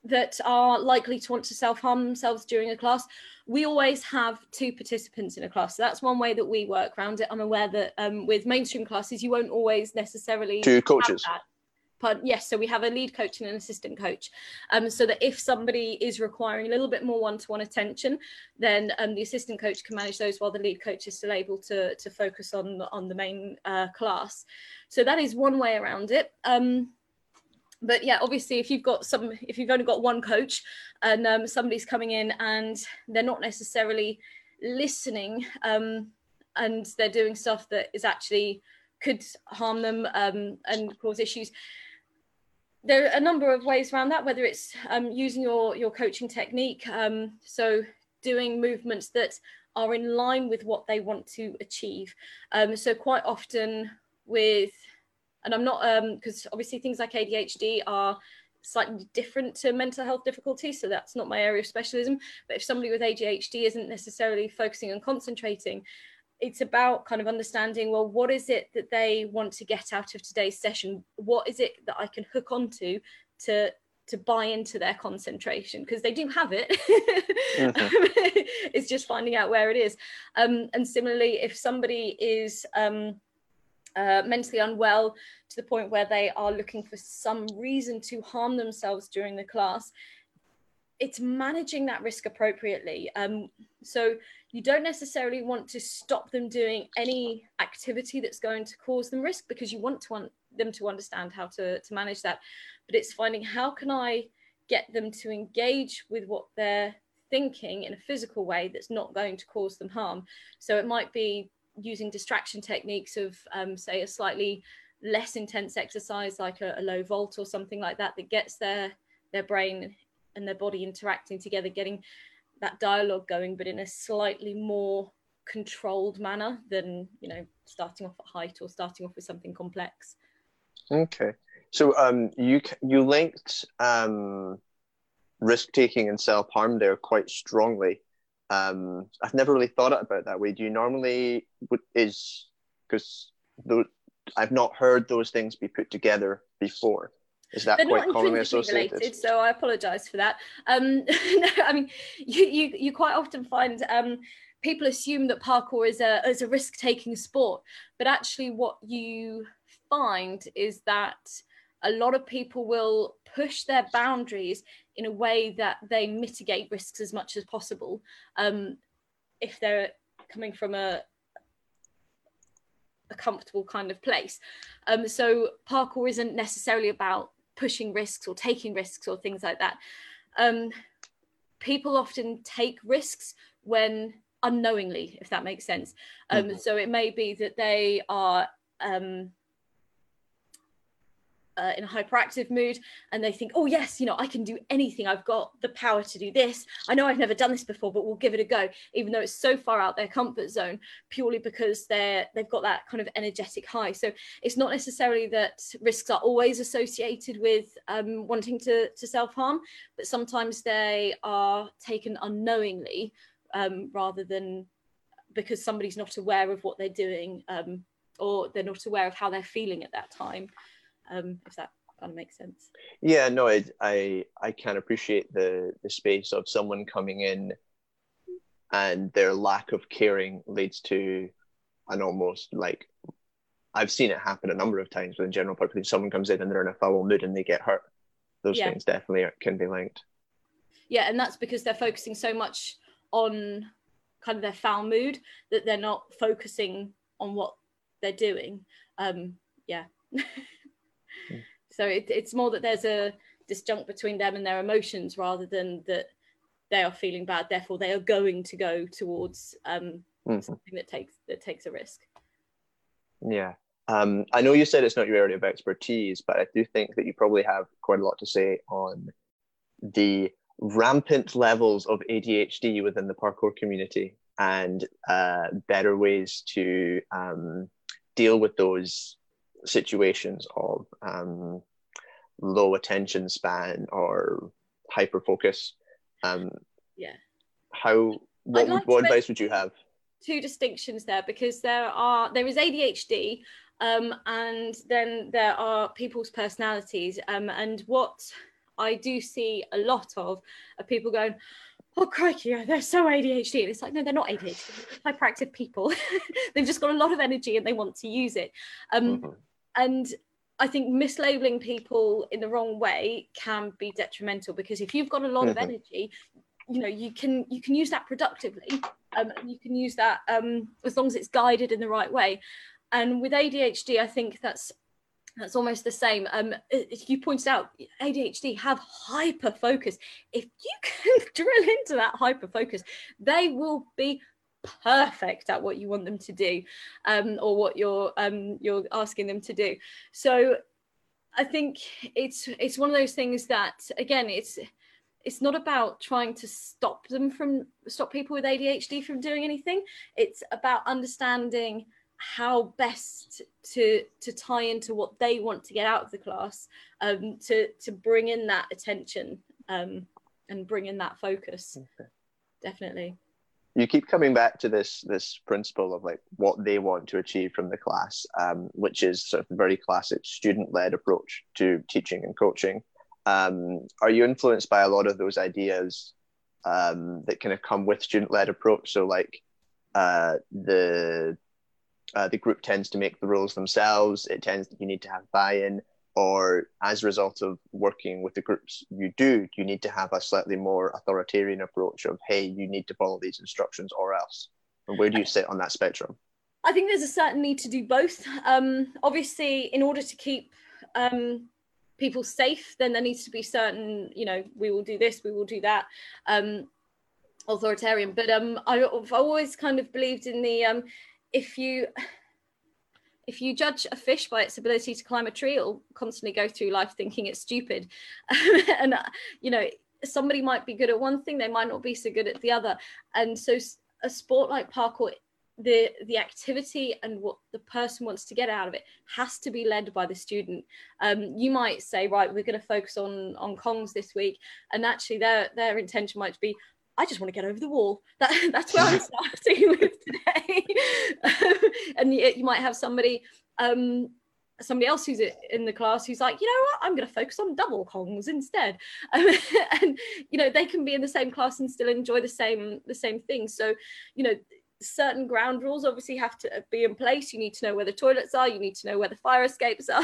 that are likely to want to self harm themselves during a class, we always have two participants in a class. So that's one way that we work around it. I'm aware that um, with mainstream classes, you won't always necessarily two coaches. But yes, so we have a lead coach and an assistant coach, um, so that if somebody is requiring a little bit more one-to-one attention, then um, the assistant coach can manage those while the lead coach is still able to to focus on on the main uh, class. So that is one way around it. Um, but yeah obviously if you've got some if you've only got one coach and um, somebody's coming in and they're not necessarily listening um, and they're doing stuff that is actually could harm them um, and cause issues there are a number of ways around that whether it's um, using your your coaching technique um, so doing movements that are in line with what they want to achieve. Um, so quite often with and I'm not um because obviously things like ADHD are slightly different to mental health difficulties, so that's not my area of specialism. But if somebody with ADHD isn't necessarily focusing and concentrating, it's about kind of understanding well what is it that they want to get out of today's session what is it that i can hook onto to to buy into their concentration because they do have it mm-hmm. it's just finding out where it is um, and similarly if somebody is um, uh, mentally unwell to the point where they are looking for some reason to harm themselves during the class it's managing that risk appropriately. Um, so you don't necessarily want to stop them doing any activity that's going to cause them risk because you want to want them to understand how to, to manage that. But it's finding how can i get them to engage with what they're thinking in a physical way that's not going to cause them harm. So it might be using distraction techniques of, um, say, a slightly less intense exercise like a, a, low vault or something like that that gets their their brain and their body interacting together, getting that dialogue going, but in a slightly more controlled manner than you know starting off at height or starting off with something complex. Okay, so um, you you linked um, risk taking and self harm there quite strongly um, I've never really thought about that way. Do you normally is because I've not heard those things be put together before. Is that They're quite commonly associated? Related, so I apologise for that. Um, no, I mean you, you you quite often find um, people assume that parkour is a is a risk taking sport, but actually what you find is that a lot of people will push their boundaries in a way that they mitigate risks as much as possible. Um, if they're coming from a a comfortable kind of place. Um, so parkour isn't necessarily about pushing risks or taking risks or things like that. Um, people often take risks when unknowingly, if that makes sense. Um, mm-hmm. So it may be that they are um, uh, in a hyperactive mood and they think, oh, yes, you know, I can do anything. I've got the power to do this. I know I've never done this before, but we'll give it a go, even though it's so far out their comfort zone, purely because they're they've got that kind of energetic high. So it's not necessarily that risks are always associated with um, wanting to, to self harm, but sometimes they are taken unknowingly um, rather than because somebody's not aware of what they're doing um, or they're not aware of how they're feeling at that time um, if that kind of makes sense. Yeah, no, I I, I can appreciate the the space of someone coming in and their lack of caring leads to an almost like I've seen it happen a number of times with the general population. Someone comes in and they're in a foul mood and they get hurt. Those yeah. things definitely are, can be linked. Yeah, and that's because they're focusing so much on kind of their foul mood that they're not focusing on what they're doing. Um, yeah. So it, it's more that there's a disjunct between them and their emotions rather than that they are feeling bad, therefore they are going to go towards um, mm-hmm. something that takes that takes a risk. Yeah. Um, I know you said it's not your area of expertise, but I do think that you probably have quite a lot to say on the rampant levels of ADHD within the parkour community and uh, better ways to um, deal with those situations of um, low attention span or hyper focus. Um, yeah. How? What, like what advice would you have? Two distinctions there because there are there is ADHD um, and then there are people's personalities um, and what I do see a lot of are people going oh crikey, they're so ADHD. And it's like, no, they're not ADHD. They're hyperactive people. They've just got a lot of energy and they want to use it. Um, mm-hmm and I think mislabeling people in the wrong way can be detrimental because if you've got a lot mm-hmm. of energy, you know you can you can use that productively. Um, you can use that um, as long as it's guided in the right way. And with ADHD, I think that's that's almost the same. Um, you pointed out ADHD have hyper focus. If you can drill into that hyper focus, they will be perfect at what you want them to do um, or what you're um, you're asking them to do. So i think it's it's one of those things that again it's it's not about trying to stop them from stop people with adhd from doing anything. It's about understanding how best to to tie into what they want to get out of the class um, to to bring in that attention um, and bring in that focus. Okay. definitely you keep coming back to this this principle of like what they want to achieve from the class, um, which is sort of very classic student led approach to teaching and coaching. Um, are you influenced by a lot of those ideas um, that kind of come with student led approach? So like uh, the uh, the group tends to make the rules themselves. It tends you need to have buy in or as a result of working with the groups you do, you need to have a slightly more authoritarian approach of, hey, you need to follow these instructions or else? And where do you sit on that spectrum? I think there's a certain need to do both. Um, obviously, in order to keep um, people safe, then there needs to be certain, you know, we will do this, we will do that. Um, authoritarian but um i've always kind of believed in the um if you if you judge a fish by its ability to climb a tree, it'll constantly go through life thinking it's stupid. and, uh, you know, somebody might be good at one thing, they might not be so good at the other. And so a sport like parkour, the the activity and what the person wants to get out of it has to be led by the student. Um, you might say, right, we're going to focus on on Kongs this week, and actually their their intention might be, I just want to get over the wall. That, that's where I'm starting with today. and you, you, might have somebody, um, somebody else who's in the class who's like, you know what, I'm going to focus on double kongs instead. Um, and you know, they can be in the same class and still enjoy the same the same thing. So, you know, certain ground rules obviously have to be in place. You need to know where the toilets are. You need to know where the fire escapes are.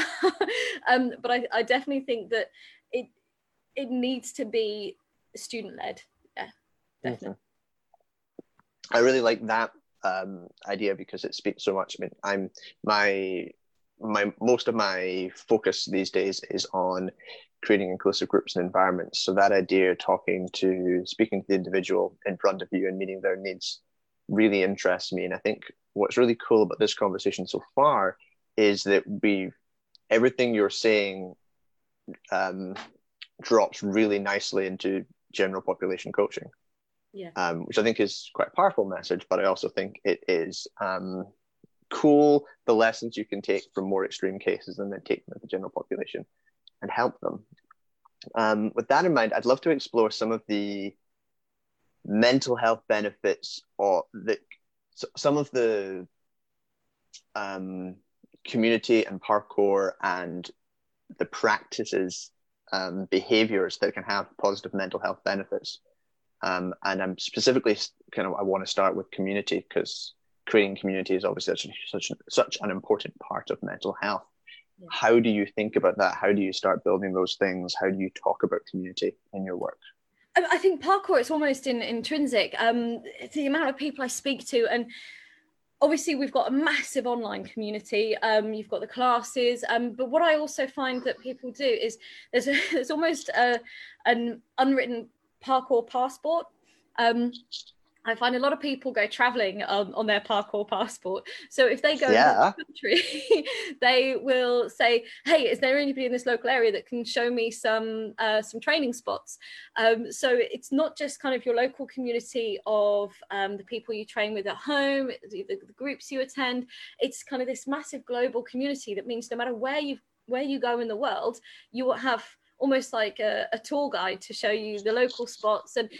um, but I, I definitely think that it it needs to be student led definitely. I really like that um, idea because it speaks so much. I mean, I'm my my most of my focus these days is on creating inclusive groups and environments. So that idea, talking to, speaking to the individual in front of you and meeting their needs, really interests me. And I think what's really cool about this conversation so far is that we everything you're saying um, drops really nicely into general population coaching. Yeah. Um, which I think is quite a powerful message, but I also think it is um, cool the lessons you can take from more extreme cases and then take them to the general population and help them. Um, with that in mind, I'd love to explore some of the mental health benefits or the, some of the um, community and parkour and the practices um, behaviors that can have positive mental health benefits. Um, and I'm specifically kind of I want to start with community because creating community is obviously such such such an important part of mental health. Yeah. How do you think about that? How do you start building those things? How do you talk about community in your work? I think parkour it's almost in, intrinsic. Um, the amount of people I speak to and obviously we've got a massive online community um, you've got the classes um, but what i also find that people do is there's, a, there's almost a, an unwritten parkour passport um, I find a lot of people go traveling on, on their parkour passport. So if they go yeah. the country, they will say, "Hey, is there anybody in this local area that can show me some uh, some training spots?" Um, so it's not just kind of your local community of um, the people you train with at home, the, the, the groups you attend. It's kind of this massive global community that means no matter where you where you go in the world, you will have almost like a, a, tour guide to show you the local spots and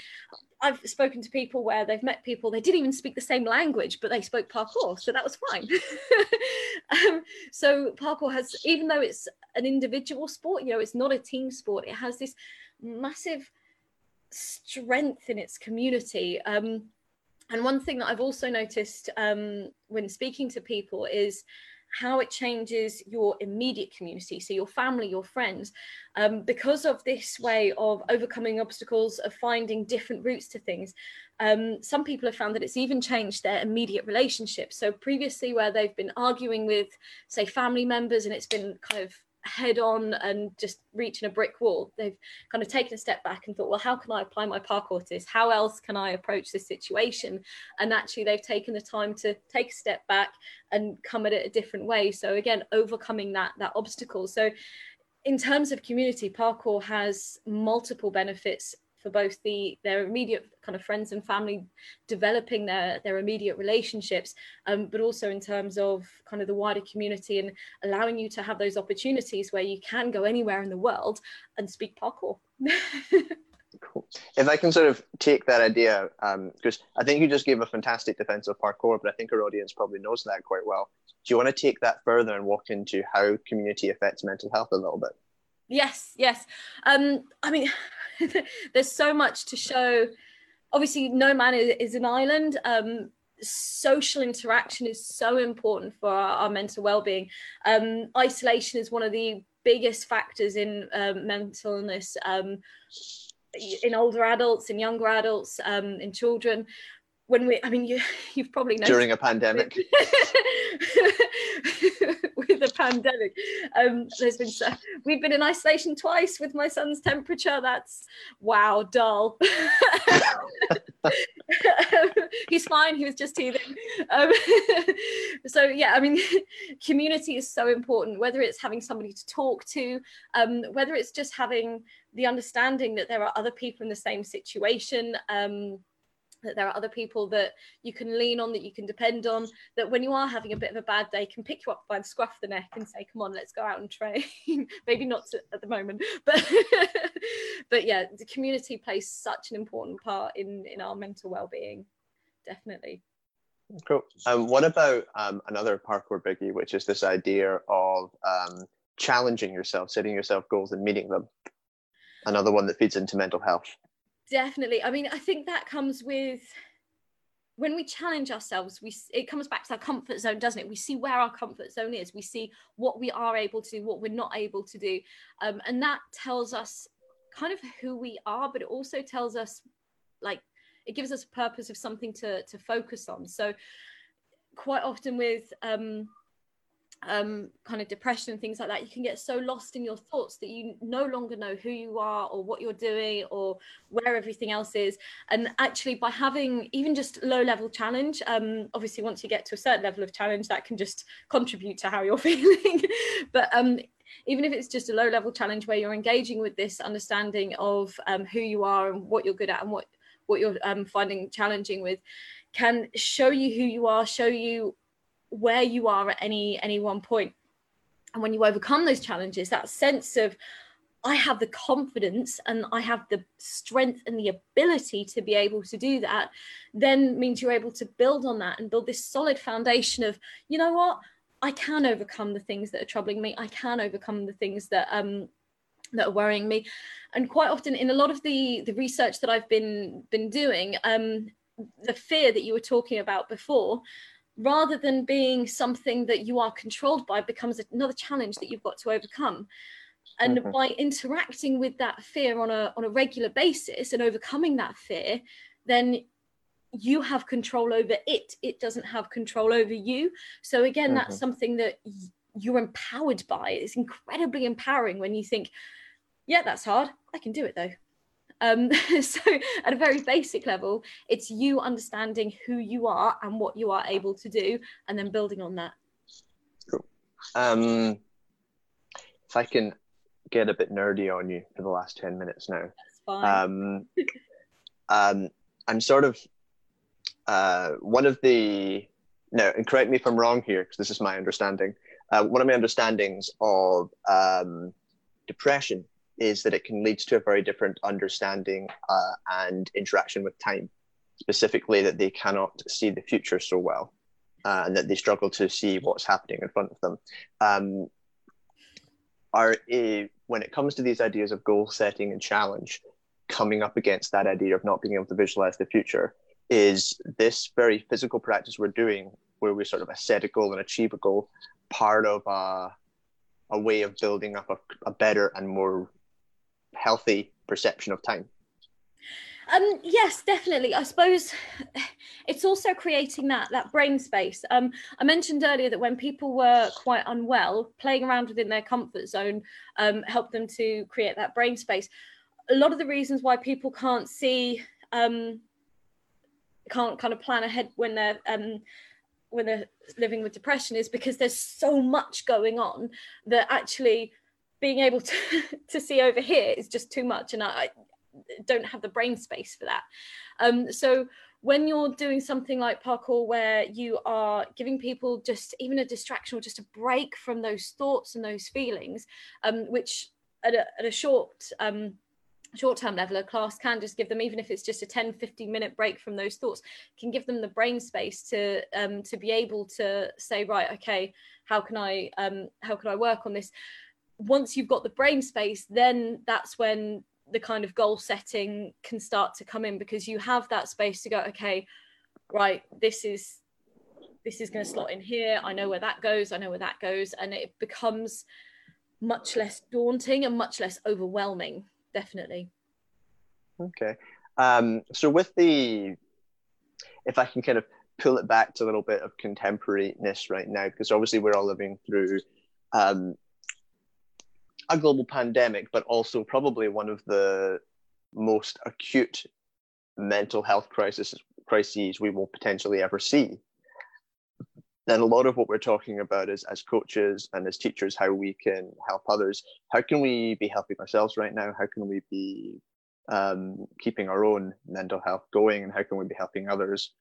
I've spoken to people where they've met people they didn't even speak the same language, but they spoke parkour, so that was fine. um, so parkour has, even though it's an individual sport, you know, it's not a team sport. It has this massive strength in its community. Um, and one thing that I've also noticed um, when speaking to people is how it changes your immediate community, so your family, your friends, um, because of this way of overcoming obstacles, of finding different routes to things. Um, some people have found that it's even changed their immediate relationships. So previously, where they've been arguing with, say, family members, and it's been kind of head on and just reaching a brick wall. They've kind of taken a step back and thought, well, how can I apply my parkour to this? How else can I approach this situation? And actually, they've taken the time to take a step back and come at it a different way. So again, overcoming that that obstacle. So in terms of community, parkour has multiple benefits for both the their immediate kind of friends and family developing their their immediate relationships um, but also in terms of kind of the wider community and allowing you to have those opportunities where you can go anywhere in the world and speak parkour Cool. If I can sort of take that idea, because um, I think you just gave a fantastic defense of parkour, but I think our audience probably knows that quite well. Do you want to take that further and walk into how community affects mental health a little bit? Yes, yes. Um, I mean, there's so much to show. Obviously, no man is, is an island. Um, social interaction is so important for our, our mental well-being. Um, isolation is one of the biggest factors in um, mental illness um, in older adults, in younger adults, um, in children when we i mean you you've probably noticed during a pandemic. With the pandemic. Um there's been so we've been in isolation twice with my son's temperature. That's wow dull. Um, he's fine. He was just teething. Um, so yeah i mean community is so important whether it's having somebody to talk to um, whether it's just having the understanding that there are other people in the same situation um, that there are other people that you can lean on that you can depend on that when you are having a bit of a bad day can pick you up by the scruff the neck and say come on let's go out and train. Maybe not to, at the moment but but yeah the community plays such an important part in in our mental well-being. Definitely. Cool. Um, what about um, another parkour biggie which is this idea of um, challenging yourself setting yourself goals and meeting them? Another one that feeds into mental health definitely. I mean i think that comes with when we challenge ourselves we it comes back to our comfort zone doesn't it? We see where our comfort zone is. We see what we are able to do what we're not able to do. Um, and that tells us kind of who we are but it also tells us like it gives us a purpose of something to to focus on. So quite often with um um, kind of depression and things like that, you can get so lost in your thoughts that you no longer know who you are or what you're doing or where everything else is. And actually, by having even just low level challenge, um, obviously, once you get to a certain level of challenge, that can just contribute to how you're feeling. but um, even if it's just a low level challenge where you're engaging with this understanding of um, who you are and what you're good at and what what you're um, finding challenging with can show you who you are show you where you are at any any one point. And when you overcome those challenges that sense of i have the confidence and i have the strength and the ability to be able to do that then means you're able to build on that and build this solid foundation of you know what? I can overcome the things that are troubling me. I can overcome the things that um that are worrying me. And quite often in a lot of the the research that i've been been doing um the fear that you were talking about before rather than being something that you are controlled by becomes another challenge that you've got to overcome. And mm-hmm. by interacting with that fear on a on a regular basis and overcoming that fear then you have control over it. It doesn't have control over you. So again mm-hmm. that's something that you're empowered by. It's incredibly empowering when you think yeah that's hard. I can do it though um, so, at a very basic level, it's you understanding who you are and what you are able to do, and then building on that. Cool. Um, if I can get a bit nerdy on you for the last 10 minutes now. That's fine. Um, um, I'm sort of uh, one of the, no, and correct me if I'm wrong here, because this is my understanding. Uh, one of my understandings of um, depression is that it can lead to a very different understanding uh, and interaction with time, specifically that they cannot see the future so well uh, and that they struggle to see what's happening in front of them. Um, are uh, when it comes to these ideas of goal setting and challenge, coming up against that idea of not being able to visualize the future, is this very physical practice we're doing, where we sort of set a goal and achieve a goal, part of a, a way of building up a, a better and more healthy perception of time? Um, yes, definitely. I suppose it's also creating that that brain space. Um, I mentioned earlier that when people were quite unwell, playing around within their comfort zone um, helped them to create that brain space. A lot of the reasons why people can't see, um, can't kind of plan ahead when they're um, when they're living with depression is because there's so much going on that actually being able to to see over here is just too much and I, don't have the brain space for that. Um, so when you're doing something like parkour where you are giving people just even a distraction or just a break from those thoughts and those feelings um, which at a, at a short um, short term level a class can just give them even if it's just a 10 15 minute break from those thoughts can give them the brain space to um, to be able to say right okay how can i um, how can i work on this once you've got the brain space, then that's when the kind of goal setting can start to come in because you have that space to go, okay, right, this is this is going to slot in here. I know where that goes. I know where that goes, and it becomes much less daunting and much less overwhelming. Definitely. Okay. Um, so with the, if I can kind of pull it back to a little bit of contemporariness right now, because obviously we're all living through um, a global pandemic, but also probably one of the most acute mental health crisis, crises we will potentially ever see. Then a lot of what we're talking about is as coaches and as teachers, how we can help others. How can we be helping ourselves right now? How can we be um, keeping our own mental health going? And how can we be helping others?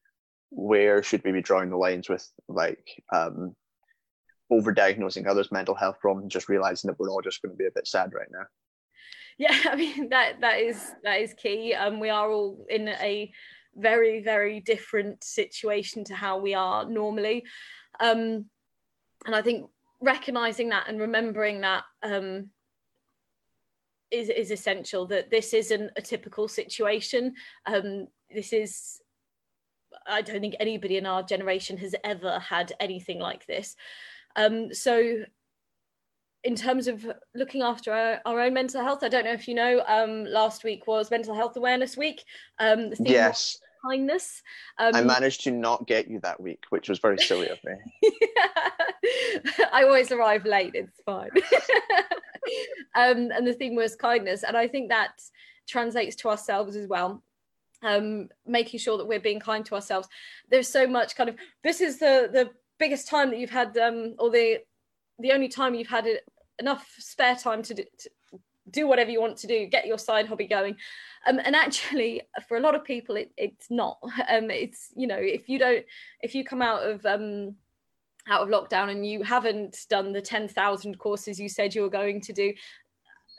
Where should we be drawing the lines with like um, overdiagnosing others' mental health problems, just realizing that we're all just going to be a bit sad right now. Yeah, I mean that that is that is key. Um, we are all in a very very different situation to how we are normally, um, and I think recognizing that and remembering that um, is is essential. That this isn't a typical situation. Um, this is I don't think anybody in our generation has ever had anything like this. Um, so in terms of looking after our, our, own mental health, I don't know if you know, um, last week was Mental Health Awareness Week. Um, yes. kindness. Um, I managed to not get you that week, which was very silly of me. I always arrive late. It's fine. um, and the theme was kindness, and I think that translates to ourselves as well. Um, making sure that we're being kind to ourselves. There's so much kind of this is the the biggest time that you've had, um, or the the only time you've had enough spare time to, to do whatever you want to do get your side hobby going. Um, and actually for a lot of people it, it's not. Um, it's you know if you don't if you come out of um, out of lockdown and you haven't done the 10,000 courses you said you were going to do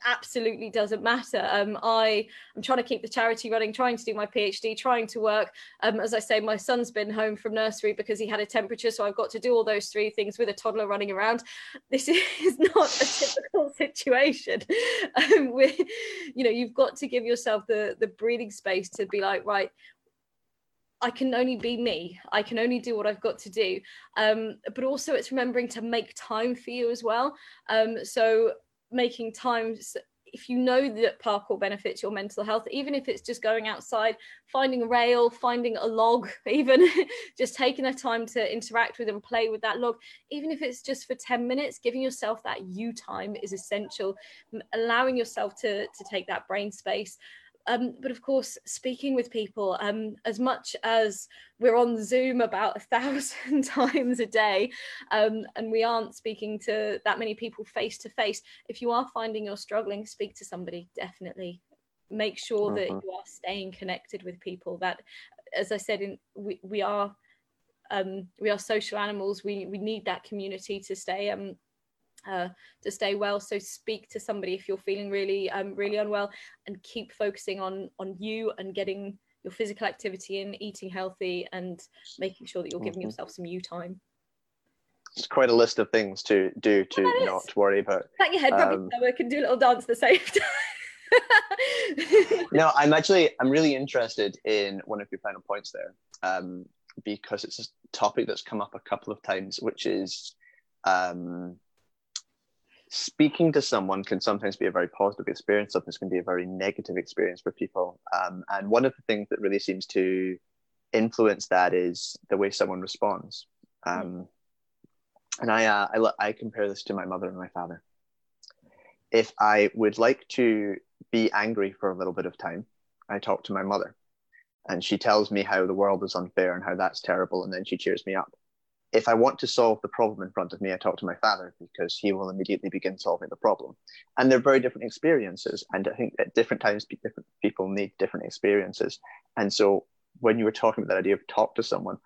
absolutely doesn't matter. Um, I am trying to keep the charity running, trying to do my PhD, trying to work. Um, as I say, my son's been home from nursery because he had a temperature, so I've got to do all those three things with a toddler running around. This is not a typical situation. Um, you know, you've got to give yourself the the breathing space to be like, right. I can only be me. I can only do what I've got to do. Um, but also, it's remembering to make time for you as well. Um, so making time if you know that parkour benefits your mental health even if it's just going outside finding a rail finding a log even just taking the time to interact with and play with that log even if it's just for 10 minutes giving yourself that you time is essential. Allowing yourself to to take that brain space um, but of course, speaking with people, um, as much as we're on Zoom about a thousand times a day, um, and we aren't speaking to that many people face to face, if you are finding you're struggling, speak to somebody, definitely. Make sure that uh-huh. you are staying connected with people. That, as I said, in, we, we are um, we are social animals. We we need that community to stay um, uh, to stay well. So speak to somebody if you're feeling really um, really unwell, and keep focusing on on you and getting your physical activity in, eating healthy, and making sure that you're giving mm-hmm. yourself some you time. It's quite a list of things to do to not worry about. Pat your head, um, can do a little dance at the same time. no, I'm actually I'm really interested in one of your final points there, um, because it's a topic that's come up a couple of times, which is um, speaking to someone can sometimes be a very positive experience. Sometimes can be a very negative experience for people. Um, and one of the things that really seems to influence that is the way someone responds. Um, and I, uh, I, I compare this to my mother and my father. If I would like to be angry for a little bit of time, I talk to my mother, and she tells me how the world is unfair and how that's terrible, and then she cheers me up if I want to solve the problem in front of me, I talk to my father because he will immediately begin solving the problem. And they're very different experiences. And I think at different times, different people need different experiences. And so when you were talking about that idea of talk to someone,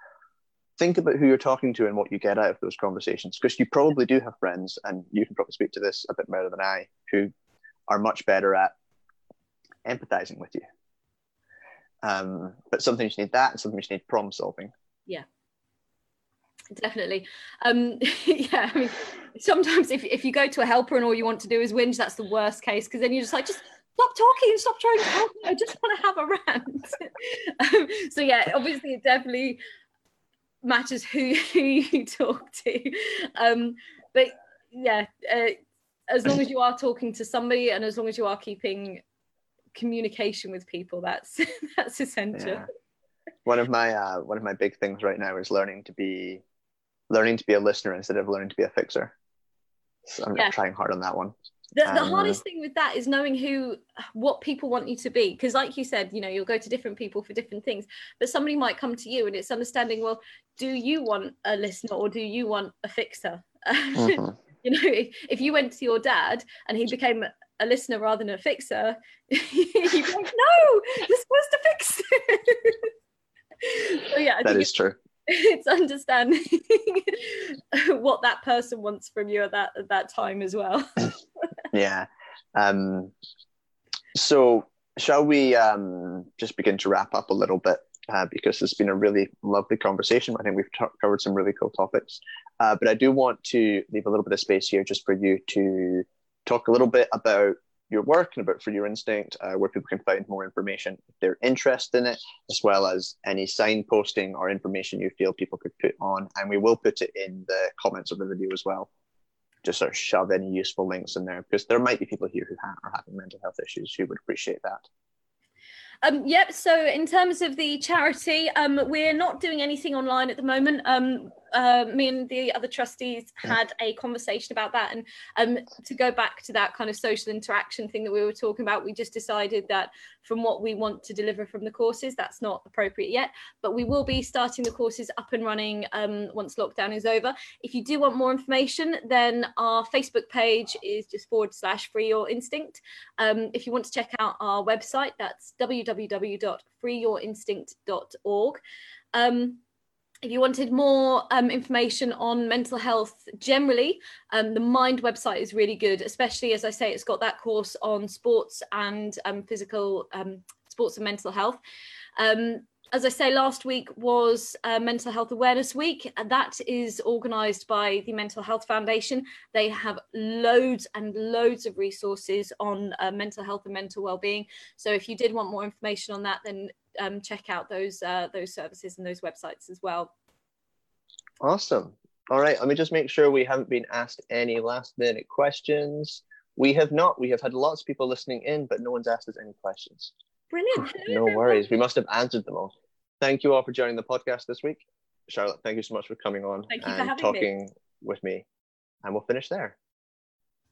think about who you're talking to and what you get out of those conversations. Because you probably do have friends, and you can probably speak to this a bit better than I, who are much better at empathizing with you. Um, but sometimes you need that, and sometimes you need problem solving. Yeah definitely. Um yeah i mean sometimes if, if you go to a helper and all you want to do is whinge that's the worst case because then you're just like just stop talking and stop trying to help me i just want to have a rant. Um, so yeah obviously it definitely matters who, who you talk to. Um but yeah uh, as long as you are talking to somebody and as long as you are keeping communication with people that's that's essential. Yeah. one of my uh, one of my big things right now is learning to be learning to be a listener instead of learning to be a fixer. So I'm yeah. trying hard on that one. The, the um, hardest thing with that is knowing who what people want you to be because like you said you know you'll go to different people for different things but somebody might come to you and it's understanding well do you want a listener or do you want a fixer mm-hmm. you know if, if you went to your dad and he became a listener rather than a fixer you'd be like no you're supposed to fix so yeah I that is true it's understanding what that person wants from you at that at that time as well yeah um so shall we um just begin to wrap up a little bit uh, because it's been a really lovely conversation. I think we've t- covered some really cool topics. Uh, but I do want to leave a little bit of space here just for you to talk a little bit about your work and about Free Your Instinct, uh, where people can find more information if they're interested in it, as well as any signposting or information you feel people could put on. And we will put it in the comments of the video as well. Just sort of shove any useful links in there because there might be people here who ha- are having mental health issues who would appreciate that. Um, yep. So in terms of the charity, um, we're not doing anything online at the moment. Um, uh, me and the other trustees had a conversation about that, and um, to go back to that kind of social interaction thing that we were talking about, we just decided that from what we want to deliver from the courses, that's not appropriate yet. But we will be starting the courses up and running um, once lockdown is over. If you do want more information, then our Facebook page is just forward slash free your instinct. Um, if you want to check out our website, that's www.freeyourinstinct.org. Um, if you wanted more um, information on mental health generally, um, the Mind website is really good, especially as I say, it's got that course on sports and um, physical um, sports and mental health. Um, as I say, last week was uh, Mental Health Awareness Week, and that is organised by the Mental Health Foundation. They have loads and loads of resources on uh, mental health and mental well-being. So if you did want more information on that, then um, check out those uh, those services and those websites as well. Awesome. All right, let me just make sure we haven't been asked any last minute questions. We have not. We have had lots of people listening in, but no one's asked us any questions. Brilliant. no worries. We must have answered them all. Thank you all for joining the podcast this week. Charlotte, thank you so much for coming on thank you and for talking me. with me. And we'll finish there.